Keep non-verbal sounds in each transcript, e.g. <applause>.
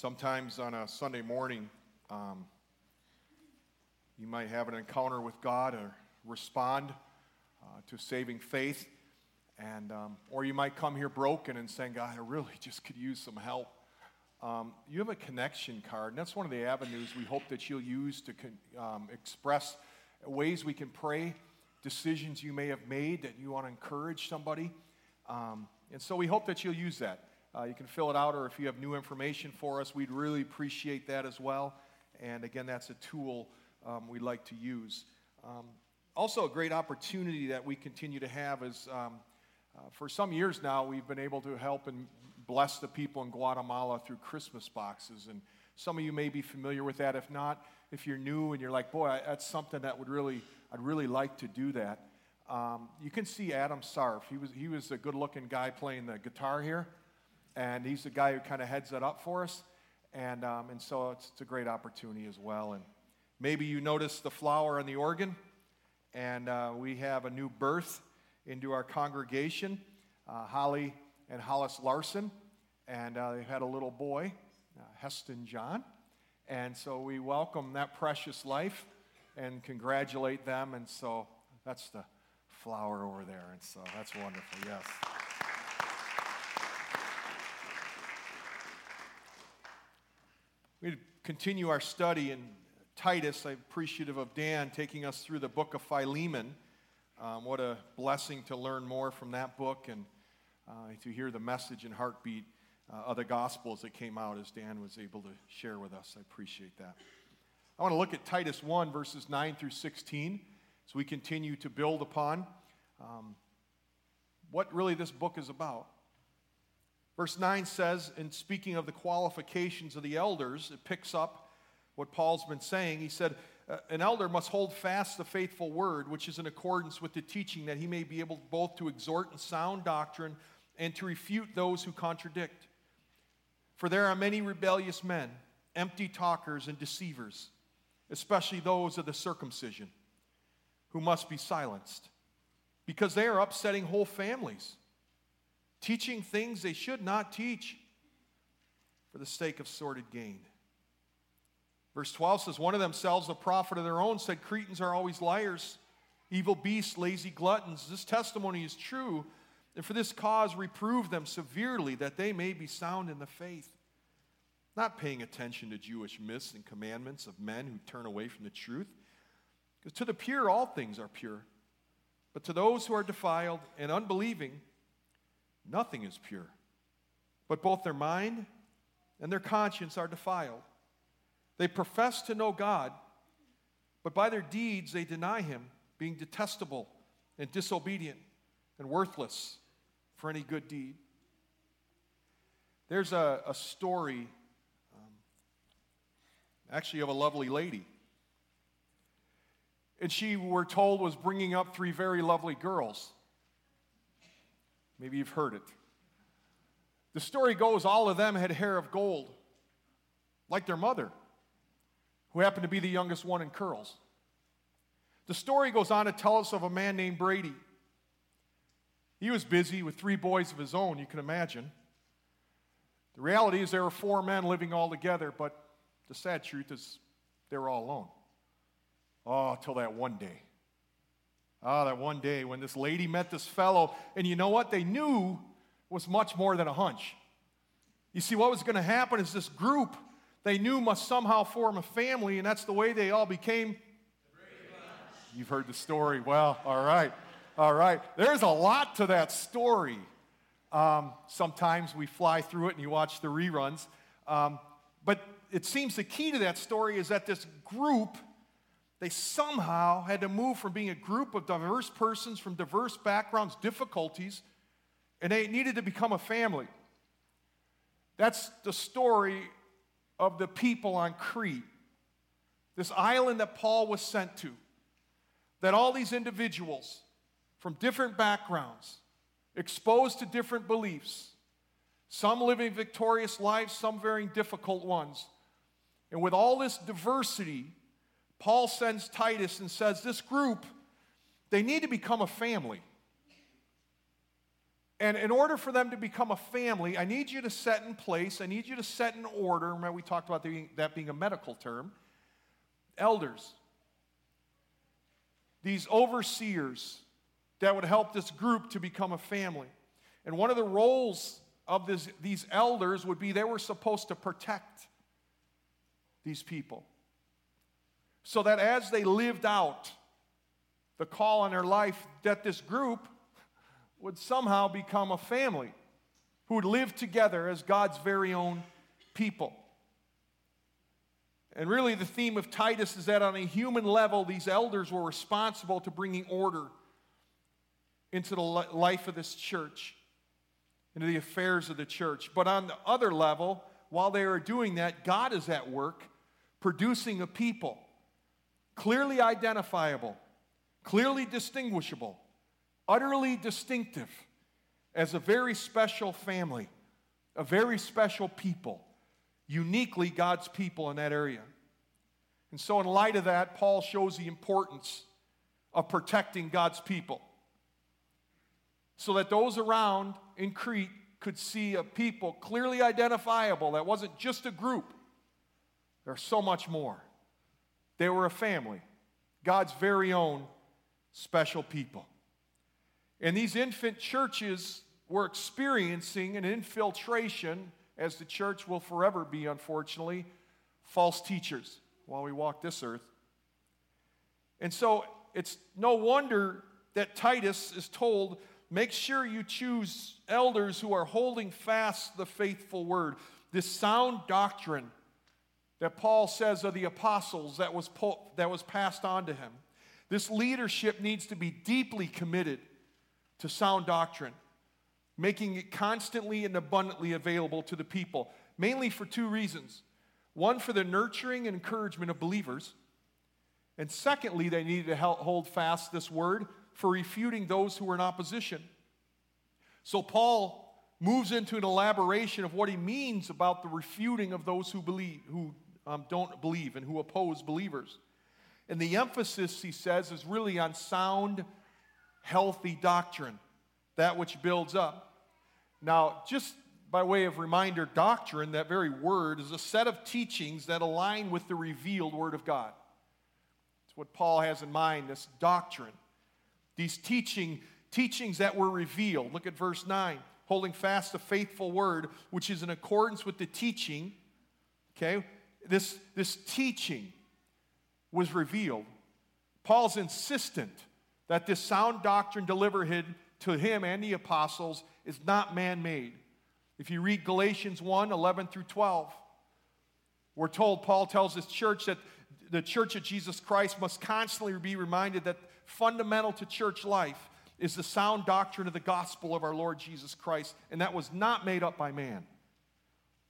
Sometimes on a Sunday morning, um, you might have an encounter with God or respond uh, to saving faith, and um, or you might come here broken and saying, "God, I really <laughs> just could use some help." Um, you have a connection card, and that's one of the avenues we hope that you'll use to con- um, express ways we can pray, decisions you may have made that you want to encourage somebody. Um, and so we hope that you'll use that. Uh, you can fill it out, or if you have new information for us, we'd really appreciate that as well. And again, that's a tool um, we like to use. Um, also, a great opportunity that we continue to have is um, uh, for some years now, we've been able to help and bless the people in Guatemala through Christmas boxes. And some of you may be familiar with that. If not, if you're new and you're like, boy, that's something that would really, I'd really like to do that. Um, you can see Adam Sarf. He was, he was a good looking guy playing the guitar here and he's the guy who kind of heads that up for us. And, um, and so it's, it's, a great opportunity as well. And maybe you notice the flower on the organ, and uh, we have a new birth into our congregation, uh, Holly and Hollis Larson, and uh, they've had a little boy, uh, Heston John. And so we welcome that precious life and congratulate them. And so that's the flower over there. And so that's wonderful, yes. We continue our study in Titus. I'm appreciative of Dan taking us through the book of Philemon. Um, what a blessing to learn more from that book and uh, to hear the message and heartbeat uh, of the Gospels that came out as Dan was able to share with us. I appreciate that. I want to look at Titus 1, verses 9 through 16, as we continue to build upon um, what really this book is about. Verse 9 says, in speaking of the qualifications of the elders, it picks up what Paul's been saying. He said, uh, An elder must hold fast the faithful word, which is in accordance with the teaching, that he may be able both to exhort in sound doctrine and to refute those who contradict. For there are many rebellious men, empty talkers, and deceivers, especially those of the circumcision, who must be silenced, because they are upsetting whole families teaching things they should not teach for the sake of sordid gain. Verse 12 says, One of themselves, a prophet of their own, said, Cretans are always liars, evil beasts, lazy gluttons. This testimony is true, and for this cause reprove them severely, that they may be sound in the faith. Not paying attention to Jewish myths and commandments of men who turn away from the truth. Because to the pure, all things are pure. But to those who are defiled and unbelieving, Nothing is pure. But both their mind and their conscience are defiled. They profess to know God, but by their deeds they deny Him, being detestable and disobedient and worthless for any good deed. There's a, a story, um, actually, of a lovely lady. And she, we're told, was bringing up three very lovely girls. Maybe you've heard it. The story goes all of them had hair of gold, like their mother, who happened to be the youngest one in curls. The story goes on to tell us of a man named Brady. He was busy with three boys of his own, you can imagine. The reality is there were four men living all together, but the sad truth is they were all alone. Oh, till that one day. Ah, oh, that one day when this lady met this fellow, and you know what? They knew was much more than a hunch. You see, what was going to happen is this group they knew must somehow form a family, and that's the way they all became. You've heard the story. Well, all right. All right. There's a lot to that story. Um, sometimes we fly through it and you watch the reruns. Um, but it seems the key to that story is that this group they somehow had to move from being a group of diverse persons from diverse backgrounds, difficulties, and they needed to become a family. That's the story of the people on Crete, this island that Paul was sent to. That all these individuals from different backgrounds, exposed to different beliefs, some living victorious lives, some very difficult ones. And with all this diversity, Paul sends Titus and says, This group, they need to become a family. And in order for them to become a family, I need you to set in place, I need you to set in order. Remember, we talked about that being a medical term. Elders, these overseers that would help this group to become a family. And one of the roles of this, these elders would be they were supposed to protect these people. So that as they lived out the call on their life, that this group would somehow become a family who would live together as God's very own people. And really, the theme of Titus is that on a human level, these elders were responsible to bringing order into the life of this church, into the affairs of the church. But on the other level, while they are doing that, God is at work producing a people clearly identifiable, clearly distinguishable, utterly distinctive as a very special family, a very special people, uniquely God's people in that area. And so, in light of that, Paul shows the importance of protecting God's people so that those around in Crete could see a people clearly identifiable that wasn't just a group, there's so much more. They were a family, God's very own special people. And these infant churches were experiencing an infiltration, as the church will forever be, unfortunately, false teachers while we walk this earth. And so it's no wonder that Titus is told make sure you choose elders who are holding fast the faithful word, this sound doctrine that Paul says of the apostles that was, po- that was passed on to him. This leadership needs to be deeply committed to sound doctrine, making it constantly and abundantly available to the people, mainly for two reasons. One, for the nurturing and encouragement of believers. And secondly, they needed to hold fast this word for refuting those who were in opposition. So Paul moves into an elaboration of what he means about the refuting of those who believe, who um, don't believe and who oppose believers. And the emphasis, he says, is really on sound, healthy doctrine, that which builds up. Now, just by way of reminder, doctrine, that very word, is a set of teachings that align with the revealed Word of God. It's what Paul has in mind, this doctrine. These teaching, teachings that were revealed. Look at verse 9. Holding fast the faithful word, which is in accordance with the teaching, okay, this, this teaching was revealed. Paul's insistent that this sound doctrine delivered to him and the apostles is not man made. If you read Galatians 1 11 through 12, we're told, Paul tells his church that the church of Jesus Christ must constantly be reminded that fundamental to church life is the sound doctrine of the gospel of our Lord Jesus Christ, and that was not made up by man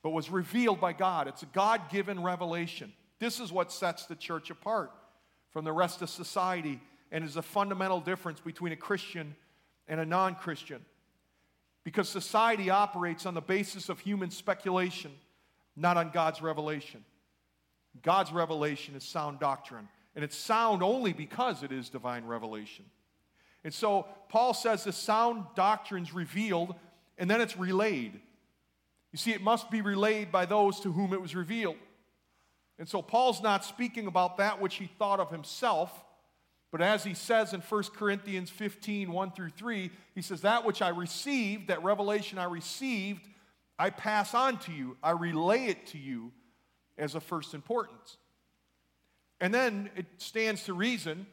but was revealed by God. It's a God given revelation. This is what sets the church apart from the rest of society and is a fundamental difference between a Christian and a non Christian. Because society operates on the basis of human speculation, not on God's revelation. God's revelation is sound doctrine, and it's sound only because it is divine revelation. And so Paul says the sound doctrine's revealed, and then it's relayed. You see, it must be relayed by those to whom it was revealed. And so Paul's not speaking about that which he thought of himself, but as he says in 1 Corinthians 15 1 through 3, he says, That which I received, that revelation I received, I pass on to you, I relay it to you as of first importance. And then it stands to reason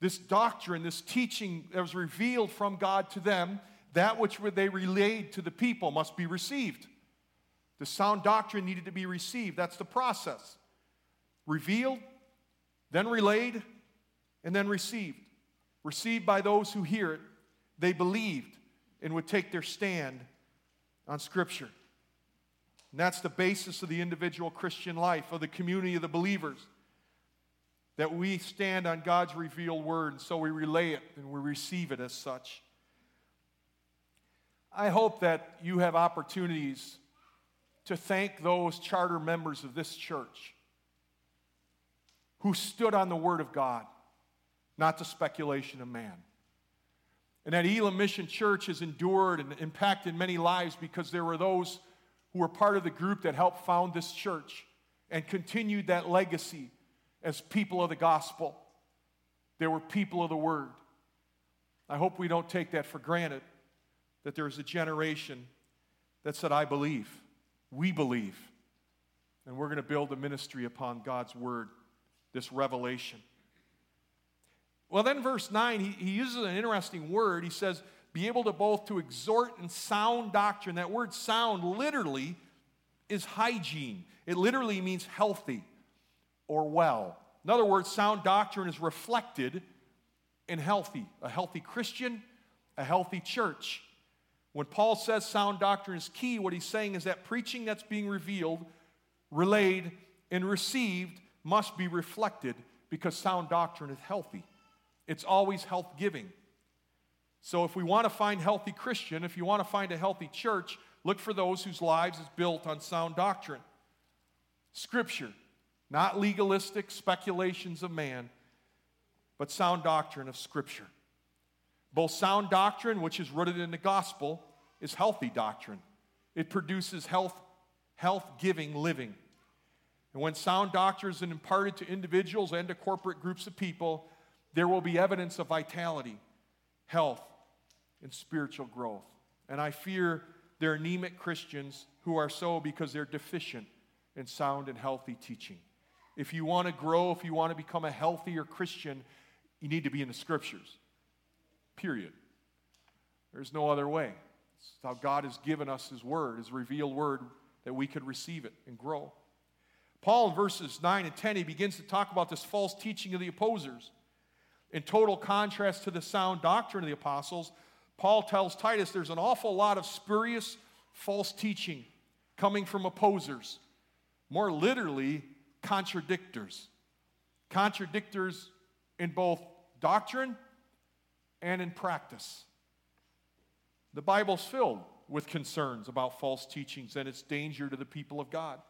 this doctrine, this teaching that was revealed from God to them that which they relayed to the people must be received. The sound doctrine needed to be received. That's the process. Revealed, then relayed, and then received. Received by those who hear it. They believed and would take their stand on Scripture. And that's the basis of the individual Christian life, of the community of the believers. That we stand on God's revealed word, and so we relay it and we receive it as such. I hope that you have opportunities to thank those charter members of this church who stood on the Word of God, not the speculation of man. And that Elam Mission Church has endured and impacted many lives because there were those who were part of the group that helped found this church and continued that legacy as people of the gospel. There were people of the word. I hope we don't take that for granted that there is a generation that said, I believe, we believe, and we're going to build a ministry upon God's word, this revelation. Well, then, verse 9, he, he uses an interesting word. He says, be able to both to exhort and sound doctrine. That word sound literally is hygiene. It literally means healthy or well. In other words, sound doctrine is reflected in healthy, a healthy Christian, a healthy church. When Paul says sound doctrine is key, what he's saying is that preaching that's being revealed, relayed, and received must be reflected because sound doctrine is healthy. It's always health giving. So if we want to find healthy Christian, if you want to find a healthy church, look for those whose lives is built on sound doctrine. Scripture, not legalistic speculations of man, but sound doctrine of Scripture. Both sound doctrine, which is rooted in the gospel, is healthy doctrine. It produces health, health giving living. And when sound doctrine is imparted to individuals and to corporate groups of people, there will be evidence of vitality, health, and spiritual growth. And I fear there are anemic Christians who are so because they're deficient in sound and healthy teaching. If you want to grow, if you want to become a healthier Christian, you need to be in the scriptures. Period. There's no other way. It's how God has given us His word, His revealed word, that we could receive it and grow. Paul, in verses 9 and 10, he begins to talk about this false teaching of the opposers. In total contrast to the sound doctrine of the apostles, Paul tells Titus there's an awful lot of spurious false teaching coming from opposers, more literally, contradictors. Contradictors in both doctrine and in practice. The Bible's filled with concerns about false teachings and its danger to the people of God.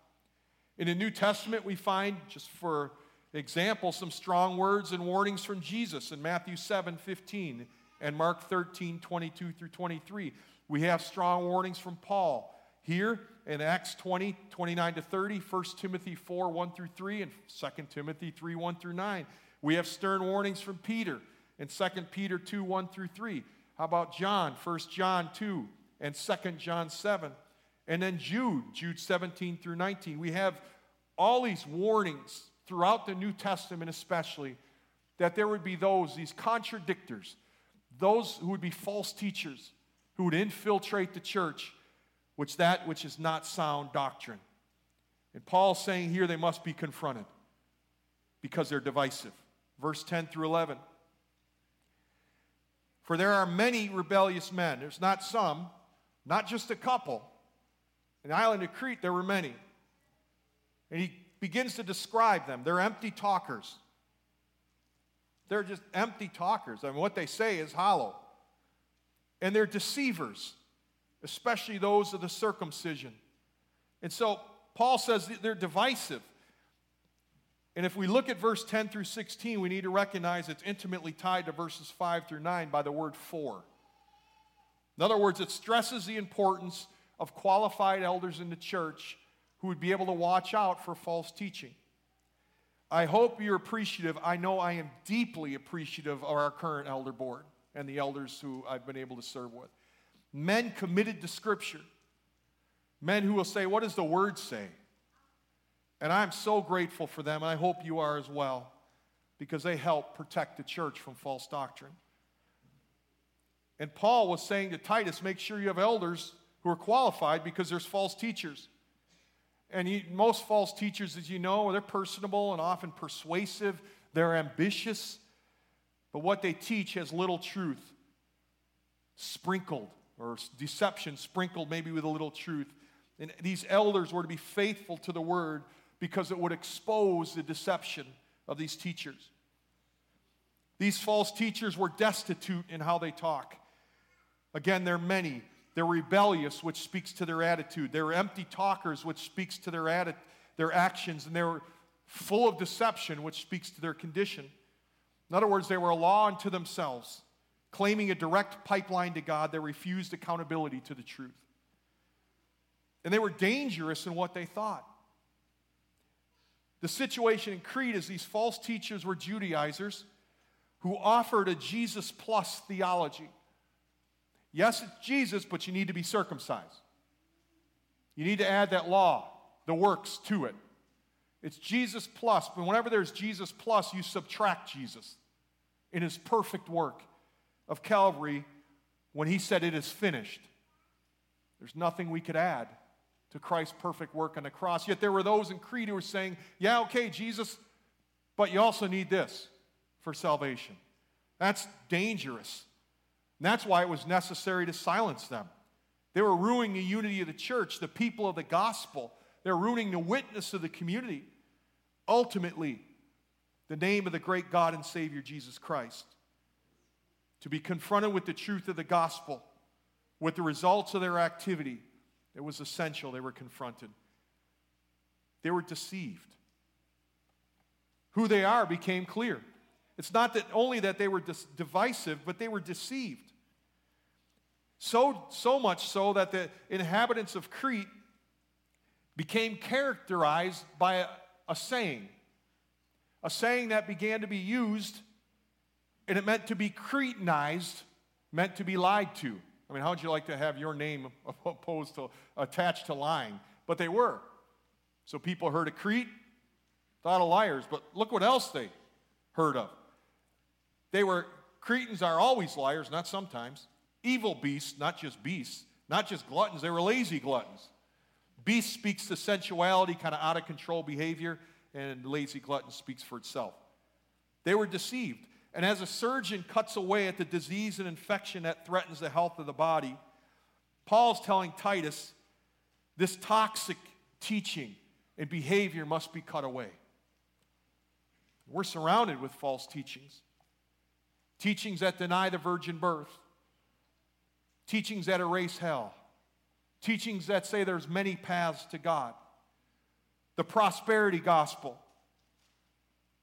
In the New Testament, we find, just for example, some strong words and warnings from Jesus in Matthew 7 15 and Mark 13 22 through 23. We have strong warnings from Paul here in Acts 20 29 to 30, 1 Timothy 4 1 through 3, and 2 Timothy 3 1 through 9. We have stern warnings from Peter in 2 Peter 2 1 through 3. How about John, 1 John 2 and 2 John 7? And then Jude, Jude 17 through 19. We have all these warnings throughout the New Testament, especially, that there would be those, these contradictors, those who would be false teachers, who would infiltrate the church, which that which is not sound doctrine. And Paul's saying here they must be confronted because they're divisive verse 10 through 11. For there are many rebellious men. There's not some, not just a couple. In the island of Crete, there were many. And he begins to describe them. They're empty talkers. They're just empty talkers. I mean, what they say is hollow. And they're deceivers, especially those of the circumcision. And so Paul says they're divisive. And if we look at verse 10 through 16, we need to recognize it's intimately tied to verses 5 through 9 by the word for. In other words, it stresses the importance of qualified elders in the church who would be able to watch out for false teaching. I hope you're appreciative. I know I am deeply appreciative of our current elder board and the elders who I've been able to serve with. Men committed to Scripture, men who will say, What does the Word say? And I'm so grateful for them, and I hope you are as well, because they help protect the church from false doctrine. And Paul was saying to Titus, make sure you have elders who are qualified because there's false teachers. And he, most false teachers, as you know, they're personable and often persuasive, they're ambitious, but what they teach has little truth sprinkled, or deception sprinkled maybe with a little truth. And these elders were to be faithful to the word because it would expose the deception of these teachers. These false teachers were destitute in how they talk. Again, they're many. They're rebellious, which speaks to their attitude. They're empty talkers, which speaks to their, their actions. And they're full of deception, which speaks to their condition. In other words, they were a law unto themselves. claiming a direct pipeline to God they refused accountability to the truth. And they were dangerous in what they thought. The situation in Crete is these false teachers were Judaizers who offered a Jesus plus theology. Yes, it's Jesus, but you need to be circumcised. You need to add that law, the works to it. It's Jesus plus, but whenever there's Jesus plus, you subtract Jesus in his perfect work of Calvary when he said, It is finished. There's nothing we could add to Christ's perfect work on the cross. Yet there were those in Crete who were saying, Yeah, okay, Jesus, but you also need this for salvation. That's dangerous. And that's why it was necessary to silence them. They were ruining the unity of the church, the people of the gospel. They're ruining the witness of the community. Ultimately, the name of the great God and Savior Jesus Christ. To be confronted with the truth of the gospel, with the results of their activity, it was essential they were confronted. They were deceived. Who they are became clear. It's not that only that they were dis- divisive, but they were deceived. So, so much so that the inhabitants of Crete became characterized by a, a saying, a saying that began to be used, and it meant to be Cretanized, meant to be lied to. I mean, how would you like to have your name <laughs> opposed to attached to lying? But they were. So people heard of Crete, thought of liars, but look what else they heard of. They were, Cretans are always liars, not sometimes. Evil beasts, not just beasts, not just gluttons, they were lazy gluttons. Beast speaks to sensuality, kind of out of control behavior, and lazy glutton speaks for itself. They were deceived. And as a surgeon cuts away at the disease and infection that threatens the health of the body, Paul's telling Titus this toxic teaching and behavior must be cut away. We're surrounded with false teachings. Teachings that deny the virgin birth, teachings that erase hell, teachings that say there's many paths to God, the prosperity gospel,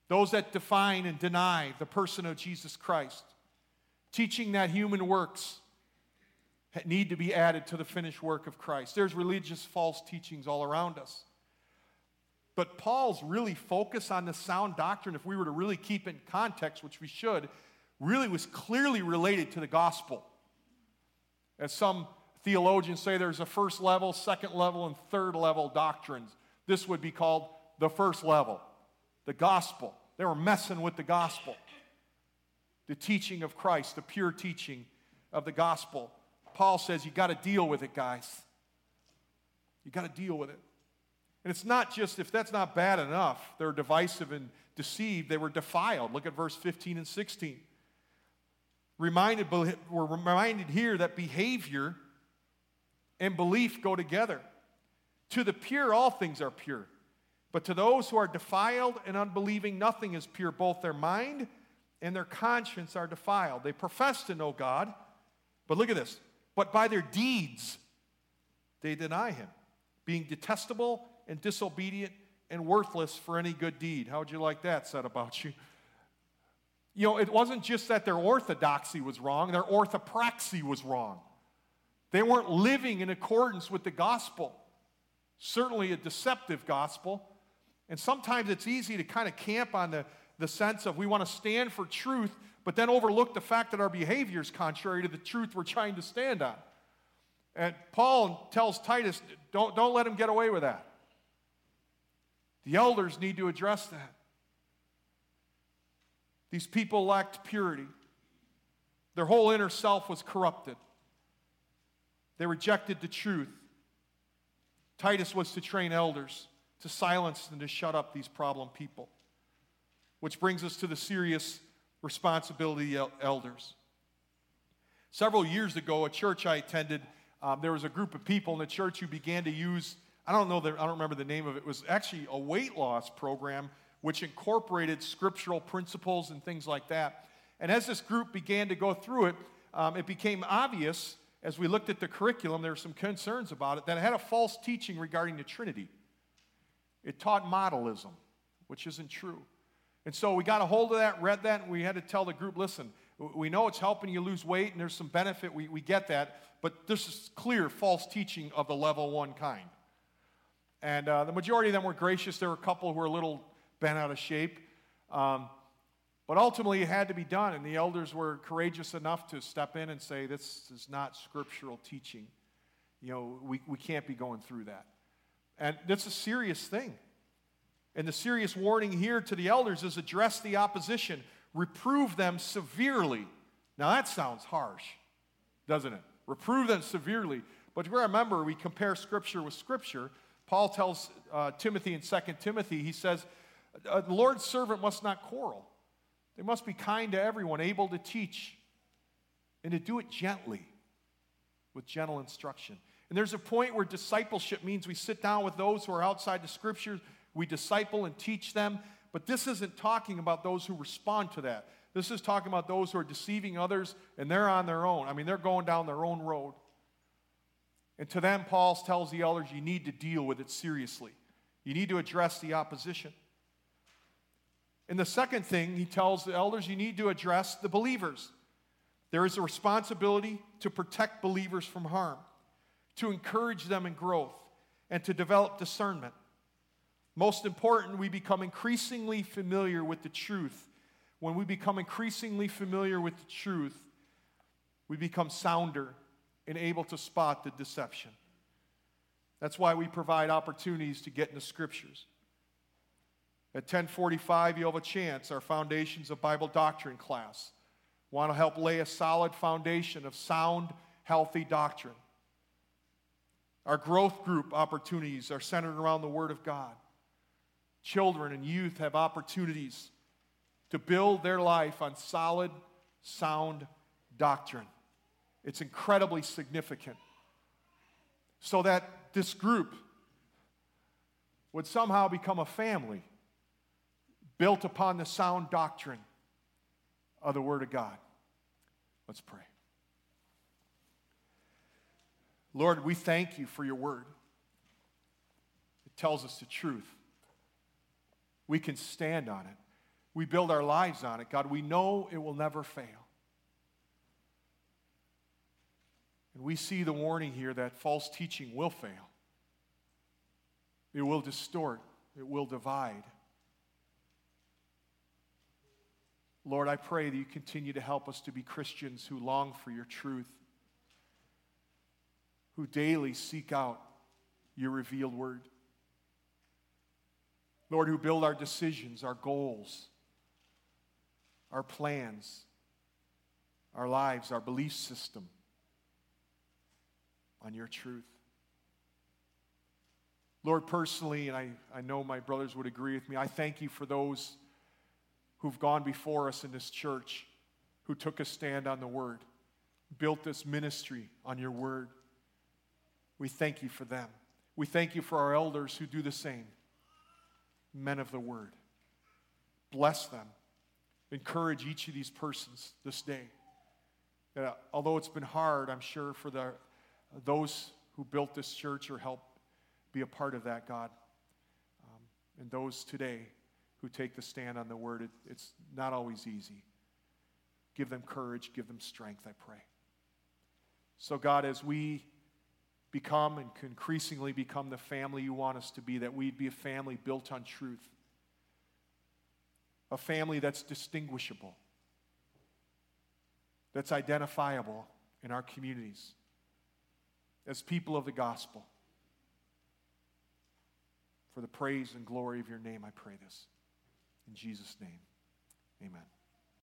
those that define and deny the person of Jesus Christ, teaching that human works need to be added to the finished work of Christ. There's religious false teachings all around us. But Paul's really focus on the sound doctrine, if we were to really keep in context, which we should, really was clearly related to the gospel. As some theologians say, there's a first level, second level, and third level doctrines. This would be called the first level, the gospel. They were messing with the gospel, the teaching of Christ, the pure teaching of the gospel. Paul says, You got to deal with it, guys. You got to deal with it. And it's not just, if that's not bad enough, they're divisive and deceived, they were defiled. Look at verse 15 and 16 reminded, we're reminded here that behavior and belief go together. To the pure, all things are pure. But to those who are defiled and unbelieving, nothing is pure. Both their mind and their conscience are defiled. They profess to know God, but look at this. But by their deeds, they deny Him, being detestable and disobedient and worthless for any good deed. How would you like that said about you? You know, it wasn't just that their orthodoxy was wrong, their orthopraxy was wrong. They weren't living in accordance with the gospel, certainly a deceptive gospel. And sometimes it's easy to kind of camp on the, the sense of we want to stand for truth, but then overlook the fact that our behavior is contrary to the truth we're trying to stand on. And Paul tells Titus, don't, don't let him get away with that. The elders need to address that. These people lacked purity. Their whole inner self was corrupted. They rejected the truth. Titus was to train elders to silence and to shut up these problem people. Which brings us to the serious responsibility of elders. Several years ago, a church I attended, um, there was a group of people in the church who began to use, I don't know, the, I don't remember the name of it, it was actually a weight loss program which incorporated scriptural principles and things like that. And as this group began to go through it, um, it became obvious as we looked at the curriculum, there were some concerns about it, that it had a false teaching regarding the Trinity. It taught modalism, which isn't true. And so we got a hold of that, read that, and we had to tell the group listen, We know it's helping you lose weight and there's some benefit. We, we get that. But this is clear false teaching of the level one kind. And uh, the majority of them were gracious. There were a couple who were a little bent out of shape. Um, but ultimately, it had to be done, and the elders were courageous enough to step in and say, This is not scriptural teaching. You know, we, we can't be going through that. And that's a serious thing. And the serious warning here to the elders is address the opposition, reprove them severely. Now, that sounds harsh, doesn't it? Reprove them severely. But remember, we compare Scripture with Scripture. Paul tells uh, Timothy in 2 Timothy, he says, The Lord's servant must not quarrel. They must be kind to everyone, able to teach, and to do it gently, with gentle instruction. And there's a point where discipleship means we sit down with those who are outside the scriptures, we disciple and teach them. But this isn't talking about those who respond to that. This is talking about those who are deceiving others and they're on their own. I mean, they're going down their own road. And to them, Paul tells the elders, you need to deal with it seriously. You need to address the opposition. And the second thing he tells the elders, you need to address the believers. There is a responsibility to protect believers from harm, to encourage them in growth, and to develop discernment. Most important, we become increasingly familiar with the truth when we become increasingly familiar with the truth, we become sounder and able to spot the deception. That's why we provide opportunities to get in the scriptures. At 1045, you'll have a chance, our Foundations of Bible Doctrine class. Want to help lay a solid foundation of sound, healthy doctrine. Our growth group opportunities are centered around the Word of God. Children and youth have opportunities to build their life on solid, sound doctrine. It's incredibly significant. So that this group would somehow become a family built upon the sound doctrine of the Word of God. Let's pray. Lord, we thank you for your Word. It tells us the truth. We can stand on it we build our lives on it, God, we know it will never fail. And we see the warning here that false teaching will fail. It will distort, it will divide. Lord, I pray that you continue to help us to be Christians who long for your truth, who daily seek out your revealed word. Lord, who build our decisions, our goals, our plans, our lives, our belief system on your truth. Lord, personally, and I, I know my brothers would agree with me, I thank you for those who've gone before us in this church, who took a stand on the word, built this ministry on your word. We thank you for them. We thank you for our elders who do the same, men of the word. Bless them encourage each of these persons this day. That uh, although it's been hard, I'm sure for the, those who built this church or helped be a part of that, God, um, and those today who take the stand on the word, it, it's not always easy. Give them courage, give them strength, I pray. So, God, as we become and increasingly become the family you want us to be, that we'd be a family built on truth a family that's distinguishable, that's identifiable in our communities as people of the gospel. For the praise and glory of your name, I pray this. In Jesus' name, amen.